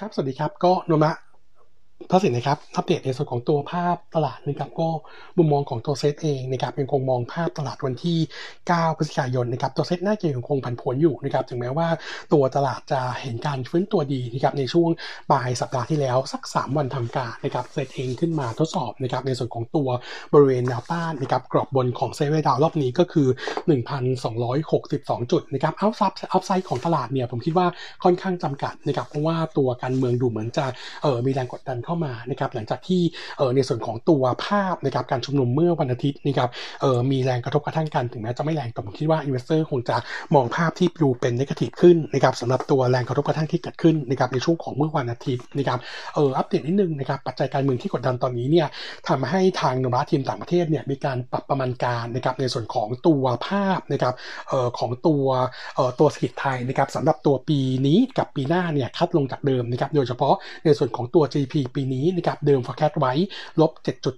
ครับ สวัสดีครับ ก็โนมูระ พระสินนะครับอัปเดตในส่วนของตัวภาพตลาดนะครับก็มุมมองของตัวเซตเองนะครับยังคงมองภาพตลาดวันที่ 9 พฤศจิกายนนะครับตัวเซตน่าจะยังคงผันผวนอยู่นะครับถึงแม้ว่าตัวตลาดจะเห็นการฟื้นตัวดีนะครับในช่วงปลายสัปดาห์ที่แล้วสัก 3 วันทำการนะครับเซตเองขึ้นมาทดสอบนะครับในส่วนของตัวบริเวณแนวต้านนะครับกรอบบนของ sideway down รอบนี้ก็คือ 1,262 จุดนะครับ up upside ของตลาดเนี่ยผมคิดว่าค่อนข้างจำกัดนะครับเพราะว่าตัวการเมืองดูเหมือนจะเออมีแรงกดดันเข้ามานะครับหลังจากที่เในส่วนของตัวภาพนะครับการชุมนุมเมื่อวันอาทิตย์นะครับมีแรงกระทบกระทั่งกันถึงแม้จะไม่แรงแต่ผมคิดว่า investor คงจะมองภาพที่ดูเป็น negative ขึ้นนะครับสำหรับตัวแรงกระทบกระทั่งที่เกิดขึ้นนะครับในช่วงของเมื่อวันอาทิตย์นะครับเอออัปเดตนิดนึงนะครับปัจจัยการเมืองที่กดดันตอนนี้เนี่ยทำให้ทางโนมูระทีมต่างประเทศเนี่ยมีการปรับประมาณการนะครับในส่วนของตัวภาพนะครับเออของตัวเออตัวเศรษฐกิจไทยนะครับสำหรับตัวปีนี้กับปีหน้าเนี่ยคัดลงจากเดิมนะครับโดยเฉพาะในส่วนของตัว GDP ปีปีนี้นะครับเดิม forecast ไว้ลบ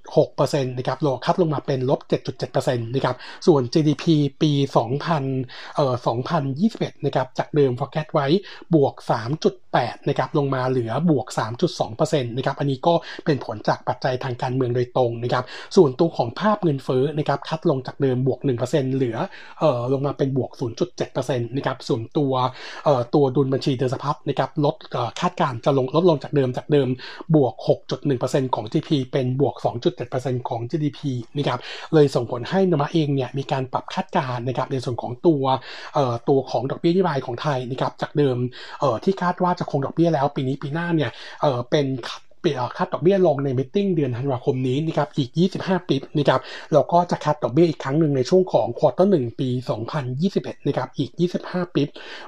7.6%นะครับโลคัดลงมาเป็นลบ 7.7%นะครับส่วน GDP ปี 2000 เอ่อ 2021 นะครับจากเดิม forecast ไว้บวก 3.8นะครับลงมาเหลือบวก 3.2%นะครับอันนี้ก็เป็นผลจากปัจจัยทางการเมืองโดยตรงนะครับส่วนตัวของภาพเงินเฟ้อนะครับคัดลงจากเดิมบวก 1%เหลือเอ่อลงมาเป็นบวก 0.7%นะครับส่วนตัวเอ่อตัวดุลบัญชีเดินสะพัดนะครับลดเอ่อคาดการณ์จะลงลดลงจากเดิมจากเดิมบวก 6.1%ของ GDP เป็นบวก 2.7%ของ GDP นะครับเลยส่งผลให้นมาเองเนี่ยมีการปรับคาดการณ์นะครับในส่วนของตัวเอ่อตัวของดอกเบี้ยนโยบายของไทยนะครับจากเดิมเอ่อที่คาดว่าจะคงดอกเบี้ยแล้ว ปีนี้ปีหน้าเนี่ยเออเป็น เปลี่ยน cut ดอกเบี้ยลงใน meeting เดือนธันวาคมนี้นะครับอีก 25 bp นะครับแล้วก็จะ cut ดอกเบี้ยอีกครั้งหนึ่งในช่วงของ quarter หนึ่งปี 2021นะครับอีก 25 bp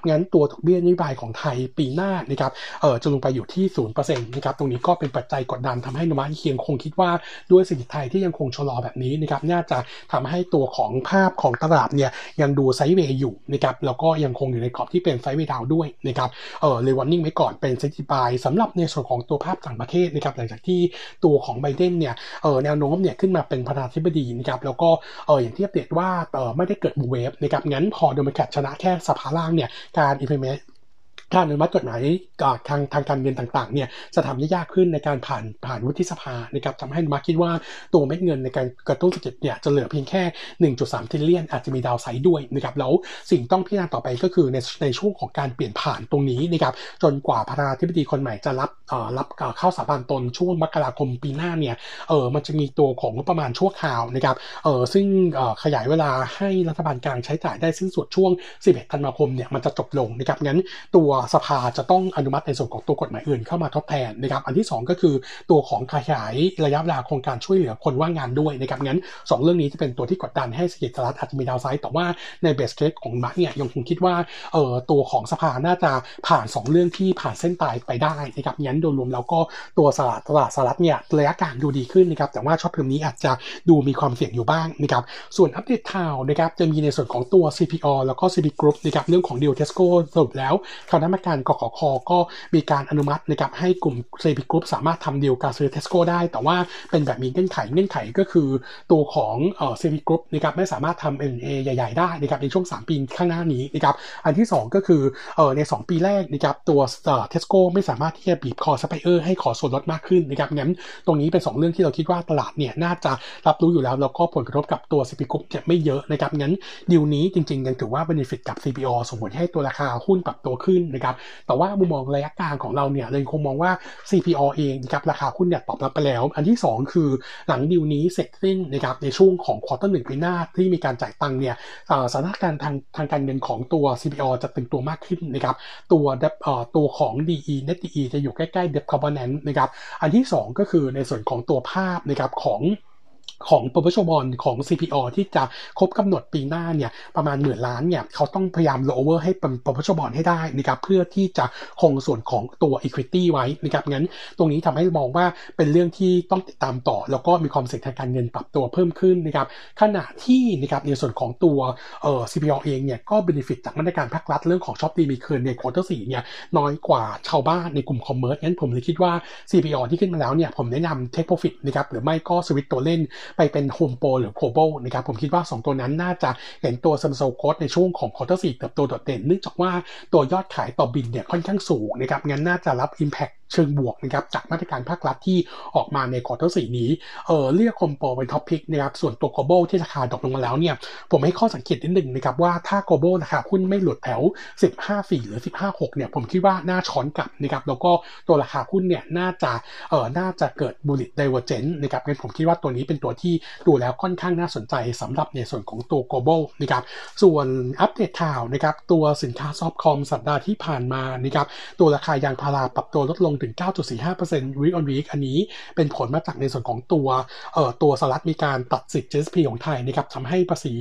งั้นตัวดอกเบี้ยนโยบายของไทยปีหน้านะครับเออจะลงไปอยู่ที่0%นะครับตรงนี้ก็เป็นปัจจัยกดดันทำให้โนมูระยังคงคิดว่าด้วยเศรษฐกิจไทยที่ยังคงชะลอแบบนี้นะครับน่าจะทำให้ตัวของภาพของตลาดเนี่ยยังดู sideway อยู่นะครับแล้วก็ยังคงอยู่ในกรอบที่เป็น sideway down ด้วยนะครับเออเลยแนะนำไว้ก่อนเป็น selective buy สำหรับในส่วนของตัวภาพต่างประเทศนะครับหลังจากที่ตัวของไบเดนเนี่ยเออแนวโน้มเนี่ยขึ้นมาเป็นประธานาธิบดีนะครับแล้วก็เอออย่างที่อัปเดตว่าเออไม่ได้เกิดบูเวฟนะครับงั้นพอโดมิแคทชนะแค่สภาล่างเนี่ยการ implement การอนุมัติกฎหมายทางทางการเงินต่างๆเนี่ยจะทำได้ยากขึ้นในการผ่านผ่านวุฒิสภานะครับทำให้โนมูระคิดว่าตัวเม็ดเงินในการกระตุ้นเศรษฐกิจเนี่ยจะเหลือเพียงแค่ 1.3 trillion อาจจะมี downside ด้วยนะครับแล้วสิ่งต้องพิจารณาต่อไปก็คือในในช่วงของการเปลี่ยนผ่านตรงนี้นะครับจนกว่าประธานาธิบดีคนใหม่จะรับเอ่อรับเข้าสาบานตนช่วงมกราคมปีหน้าเนี่ยเออมันจะมีตัวของประมาณชั่วคราวนะครับเออซึ่งเอ่อขยายเวลาให้รัฐบาลกลางใช้จ่ายได้สิ้นสุดช่วง 11 ธันวาคมเนี่ยมันจะจบลงนะครับงั้นตัวสภาจะต้องอนุมัติในส่วนของตัวกฎหมายอื่นเข้ามาทดแทนนะครับอันที่ 2 ก็คือตัวของขยายระยะเวลาโครงการช่วยเหลือคนว่างงานด้วยนะครับงั้น 2 เรื่องนี้จะเป็นตัวที่กดดันให้เศรษฐกิจสหรัฐอาจจะมีดาวไซด์แต่ว่าใน base case ของโนมาร์กเนี่ยยังคงคิดว่าเอ่อตัวของสภาน่าจะผ่าน 2 เรื่องที่ผ่านเส้นตายไปได้นะครับงั้นโดยรวมแล้วก็ตัวตลาดตลาดสหรัฐเนี่ยระยะกลางดูดีขึ้นนะครับแต่ว่า short term นี้อาจจะดูมีความเสี่ยงอยู่บ้างนะครับส่วนอัปเดตข่าวนะครับจะมีในส่วนของตัว CPALL แล้วก็ CP Group นะครับเรื่องของดีลเทสโก้สรุปแล้วคณะกรมการกขคก็มีการอนุมัตินะครับให้กลุ่ม CP Group สามารถทำดีลการซื้อเทสโก้ได้ แต่ว่าเป็นแบบมีเงื่อนไขเงื่อนไขก็คือตัวของเอ่อ CP Group นะครับไม่สามารถทำ M&A ใหญ่ ๆ ได้นะครับในช่วง 3 ปีข้างหน้านี้นะครับอันที่ 2 ก็คือเอ่อใน 2 ปีแรกนะครับตัวเทสโก้ไม่สามารถที่จะบีบคอซัพพลายเออร์ให้ขอส่วนลดมากขึ้นนะครับงั้นตรงนี้เป็น 2 เรื่องที่เราคิดว่าตลาดเนี่ยน่าจะรับรู้อยู่แล้วแล้วก็ผลกระทบกับตัว CP Group เนี่ยไม่เยอะนะครับงั้นดีลนี้จริงๆยังถือว่า benefit กับ CPALL ส่งผลให้ตัวราคาหุ้นปรับตัวขึ้นนะครับ แต่ว่ามุมมองระยะกลางของเราเนี่ยเลยคงมองว่า CPO เองนะครับราคาหุ้นเนี่ยตอบรับไปแล้ว อันที่ 2 คือหลังดีลนี้เสร็จสิ้นนะครับในช่วงของควอเตอร์หนึ่งปีหน้าที่มีการจ่ายตังค์เนี่ยสถานการณ์ทางทางการเงินของตัว CPO จะตึงตัวมากขึ้นนะครับตัวตัวของ DE Net DE จะอยู่ใกล้ๆ Debt Covenant นะครับอันที่ 2 ก็คือในส่วนของตัวภาพนะครับของ ของปปชบอลของ CPO ที่จะครบกำหนดปีหน้าเนี่ยประมาณหมื่นล้านเนี่ยเขาต้องพยายาม lower ให้เป็นปปชบอลให้ได้นะครับเพื่อที่จะคงส่วนของตัว equity ไว้นะครับงั้นตรงนี้ทำให้มองว่าเป็นเรื่องที่ต้องติดตามต่อ แล้วก็มีความเสี่ยงทางการเงินปรับตัวเพิ่มขึ้นนะครับขณะที่นะครับในส่วนของตัวเอ่อ CPO เองเนี่ยก็ benefit จากมาตรการภาครัฐเรื่องของช็อปดีมีคืนใน quarter สี่เนี่ยน้อยกว่าชาวบ้านในกลุ่ม commerce งั้นผมเลยคิดว่า CPO ที่ขึ้นมาแล้วเนี่ยผมแนะนำ take profit นะครับหรือไม่ก็สวิตตัวเล่นไปเป็นโฮมโปรหรือ Global นะครับผมคิดว่า 2 ตัวนั้นน่าจะเห็นตัว same store growth ในช่วงของ quarter สี่เติบโตโดดเด่นเนื่องจากว่าตัวยอดขายต่อบิลเนี่ยค่อนข้างสูงนะครับงั้นน่าจะรับ impact เชิงบวกนะครับจากมาตรการภาครัฐที่ออกมาใน quarter สี่นี้เออเลือกโฮมโปรเป็น top pick นะครับส่วนตัว global ที่ราคา drop ลงมาแล้วเนี่ยผมให้ข้อสังเกตนิดหนึ่งนะครับว่าถ้า global ราคาหุ้นไม่หลุดแถว 15.4 หรือ 15.6 เนี่ยผมคิดว่าน่าช้อนกลับนะครับแล้วก็ตัวราคาหุ้นเนี่ยน่าจะเออน่าจะเกิด bullish divergence นะครับงั้นผมคิดว่าตัวนี้เป็นตัวที่ดูแล้วค่อนข้างน่าสนใจสำหรับในส่วนของตัว global นะครับส่วนอัปเดตข่าวนะครับตัวสินค้าซอฟต์คอมสัปดาห์ที่ผ่านมานะครับตัวราคายางพาราปรับตัวลดลงถึง 9.45% week on week อันนี้เป็นผลมาจากในส่วนของตัวเอ่อตัวสหรัฐมีการตัดสิทธิ์ GSP ของไทยนะครับทำให้ภาษี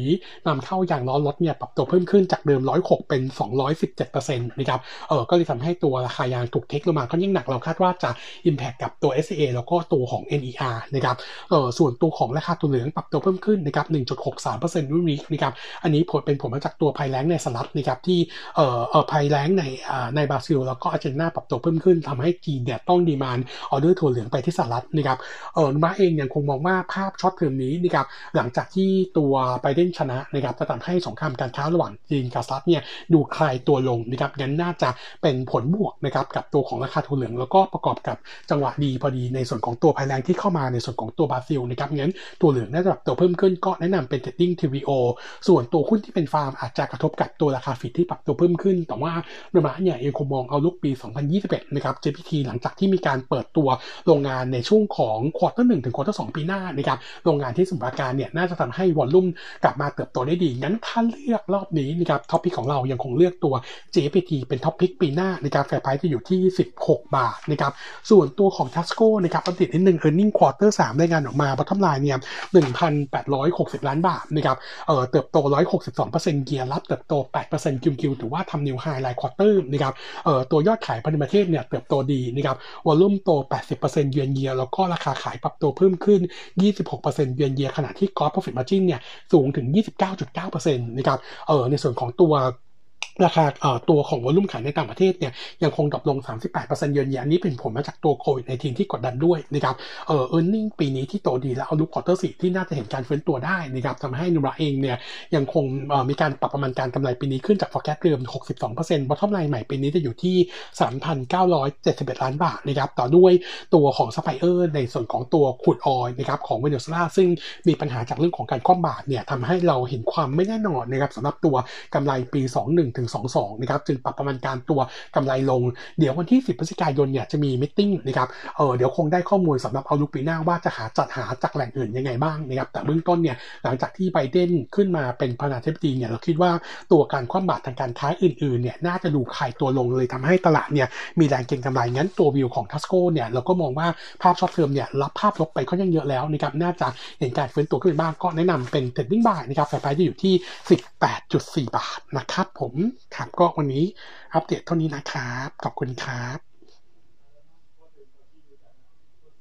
นำเข้ายางล้อรถเนี่ยปรับตัวเพิ่มขึ้นจากเดิม 106 เป็น 217%นะครับเออก็เลยทำให้ตัวราคายางถูกเทคลงมาค่อนข้างหนักเราคาดว่าจะ impact กับตัว SCA แล้วก็ตัวของ NER นะครับเออส่วนตัวของราคาถั่วเหลืองปรับตัวเพิ่มขึ้นนะครับ 1.63%รุ่นนี้นะครับอันนี้ผลเป็นผลมาจากตัวภัยแล้งในสหรัฐนะครับที่เอ่อเอ่อภัยแล้งในอ่าในบราซิล แล้วก็อาร์เจนตินาปรับตัวเพิ่มขึ้นทำให้จีนเนี่ยต้อง demand order ถั่วเหลืองไปที่สหรัฐนะครับโนมูระเองยังคงมองว่าภาพ short term นี้นะครับหลังจากที่ตัวไบเดนชนะนะครับจะทำให้สงครามการค้าระหว่างจีนกับสหรัฐเนี่ยดูคลายตัวลงนะครับงั้นน่าจะเป็นผลบวกนะครับกับตัวของราคาถั่วเหลือง แล้วก็ประกอบกับจังหวะดีพอดีในส่วนของตัวภัยแล้งที่เข้ามาในส่วนของตัวบราซิลนะครับงั้นถั่วเหลืองน่าจะปรับตัวเพิ่มขึ้นก็แนะนำเป็น trading TVO ส่วนตัวหุ้นที่เป็นฟาร์มอาจจะกระทบกับตัวราคา feed ที่ปรับตัวเพิ่มขึ้น แต่ว่าโนมูระเนี่ยยังคงมอง outlook ปี 2021 นะครับหลังจากที่มีการเปิดตัวโรงงานในช่วงของ quarter หนึ่งถึง quarter สองปีหน้านะครับโรงงานที่สมุทรปราการเนี่ยน่าจะทำให้ volume กลับมาเติบโตได้ดีงั้นถ้าเลือกรอบนี้นะครับ top pick ของเรายังคงเลือกตัว JPT เป็นท็อปพิกปีหน้านะครับ fair price จะอยู่ที่ 16 บาทนะครับส่วนตัวของ Tasco นะครับอัปเดตนิดนึง earning quarter 3รายงานออกมา bottom line เนี่ย1,860 ล้านบาทนะครับเอ่อเติบโต 162%เกียร์รับเติบโต 8%คิวคิวถือว่าทำ new high ราย quarter นะครับเอ่อตัวยอดขายภายในประเทศเนี่ยเติบโตดีนะครับ volume โต 80%เยือนเยียแล้วก็ราคาขายปรับตัวเพิ่มขึ้น 26%เยือนเยียขณะที่ gross profit margin เนี่ยสูงถึง 29.9%นะครับเออในส่วนของตัว ราคาตัวของ volume ขายในต่างประเทศเนี่ยยังคง drop ลง 38%เยือนเยียนนี้เป็นผลมาจากตัวโควิดในทีที่กดดันด้วยนะครับเออ earning ปีนี้ที่โตดีแล้ว outlook quarter สี่ที่น่าจะเห็นการฟื้นตัวได้นะครับทำให้โนมูระเองเนี่ยยังคงมีการปรับประมาณการกำไรปีนี้ขึ้นจาก forecast เดิม 62% bottom line ใหม่ปีนี้จะอยู่ที่ 3,971 ล้านบาทนะครับต่อด้วยตัวของซัพพลายเออร์ในส่วนของตัว crude oil นะครับของเวเนซุเอลาซึ่งมีปัญหาจากเรื่องของการคว่ำบาตรเนี่ยทำให้เราเห็นความไม่แน่นอนนะครับสำหรับตัวกำไรปี 21ถึง22นะครับจึงปรับประมาณการตัวกำไรลง เดี๋ยววันที่ 10พฤศจิกายนเนี่ยจะมีมิ팅นะครับเออเดี๋ยวคงได้ข้อมูลสำหรับเอาลุกปีหน้าว่าจะหาจัดหาจากแหล่งอื่นยังไงบ้างนะครับแต่เบื้องต้นเนี่ยหลังจากที่ไบเดนขึ้นมาเป็นประธานาธิบดีเนี่ยเราคิดว่าตัวการคว่ำบาตรทางการค้าอื่นๆเนี่ยน่าจะดูขายตัวลงเลยทำให้ตลาดเนี่ยมีแรงเก็งกำไรงั้นตัววิวของทัสโกเนี่ยเราก็มองว่าภาพ short term เนี่ยรับภาพลบไปค่อนข้างเยอะแล้วนะครับน่าจะเห็นการฟื้นตัวขึ้นบ้างก็แนะนำเป็น trading buy นะครับ fair price จะอยู่ที่ 18.4 บาทนะครับผมครับก็วันนี้อัปเดตเท่านี้นะครับ ขอบคุณครับ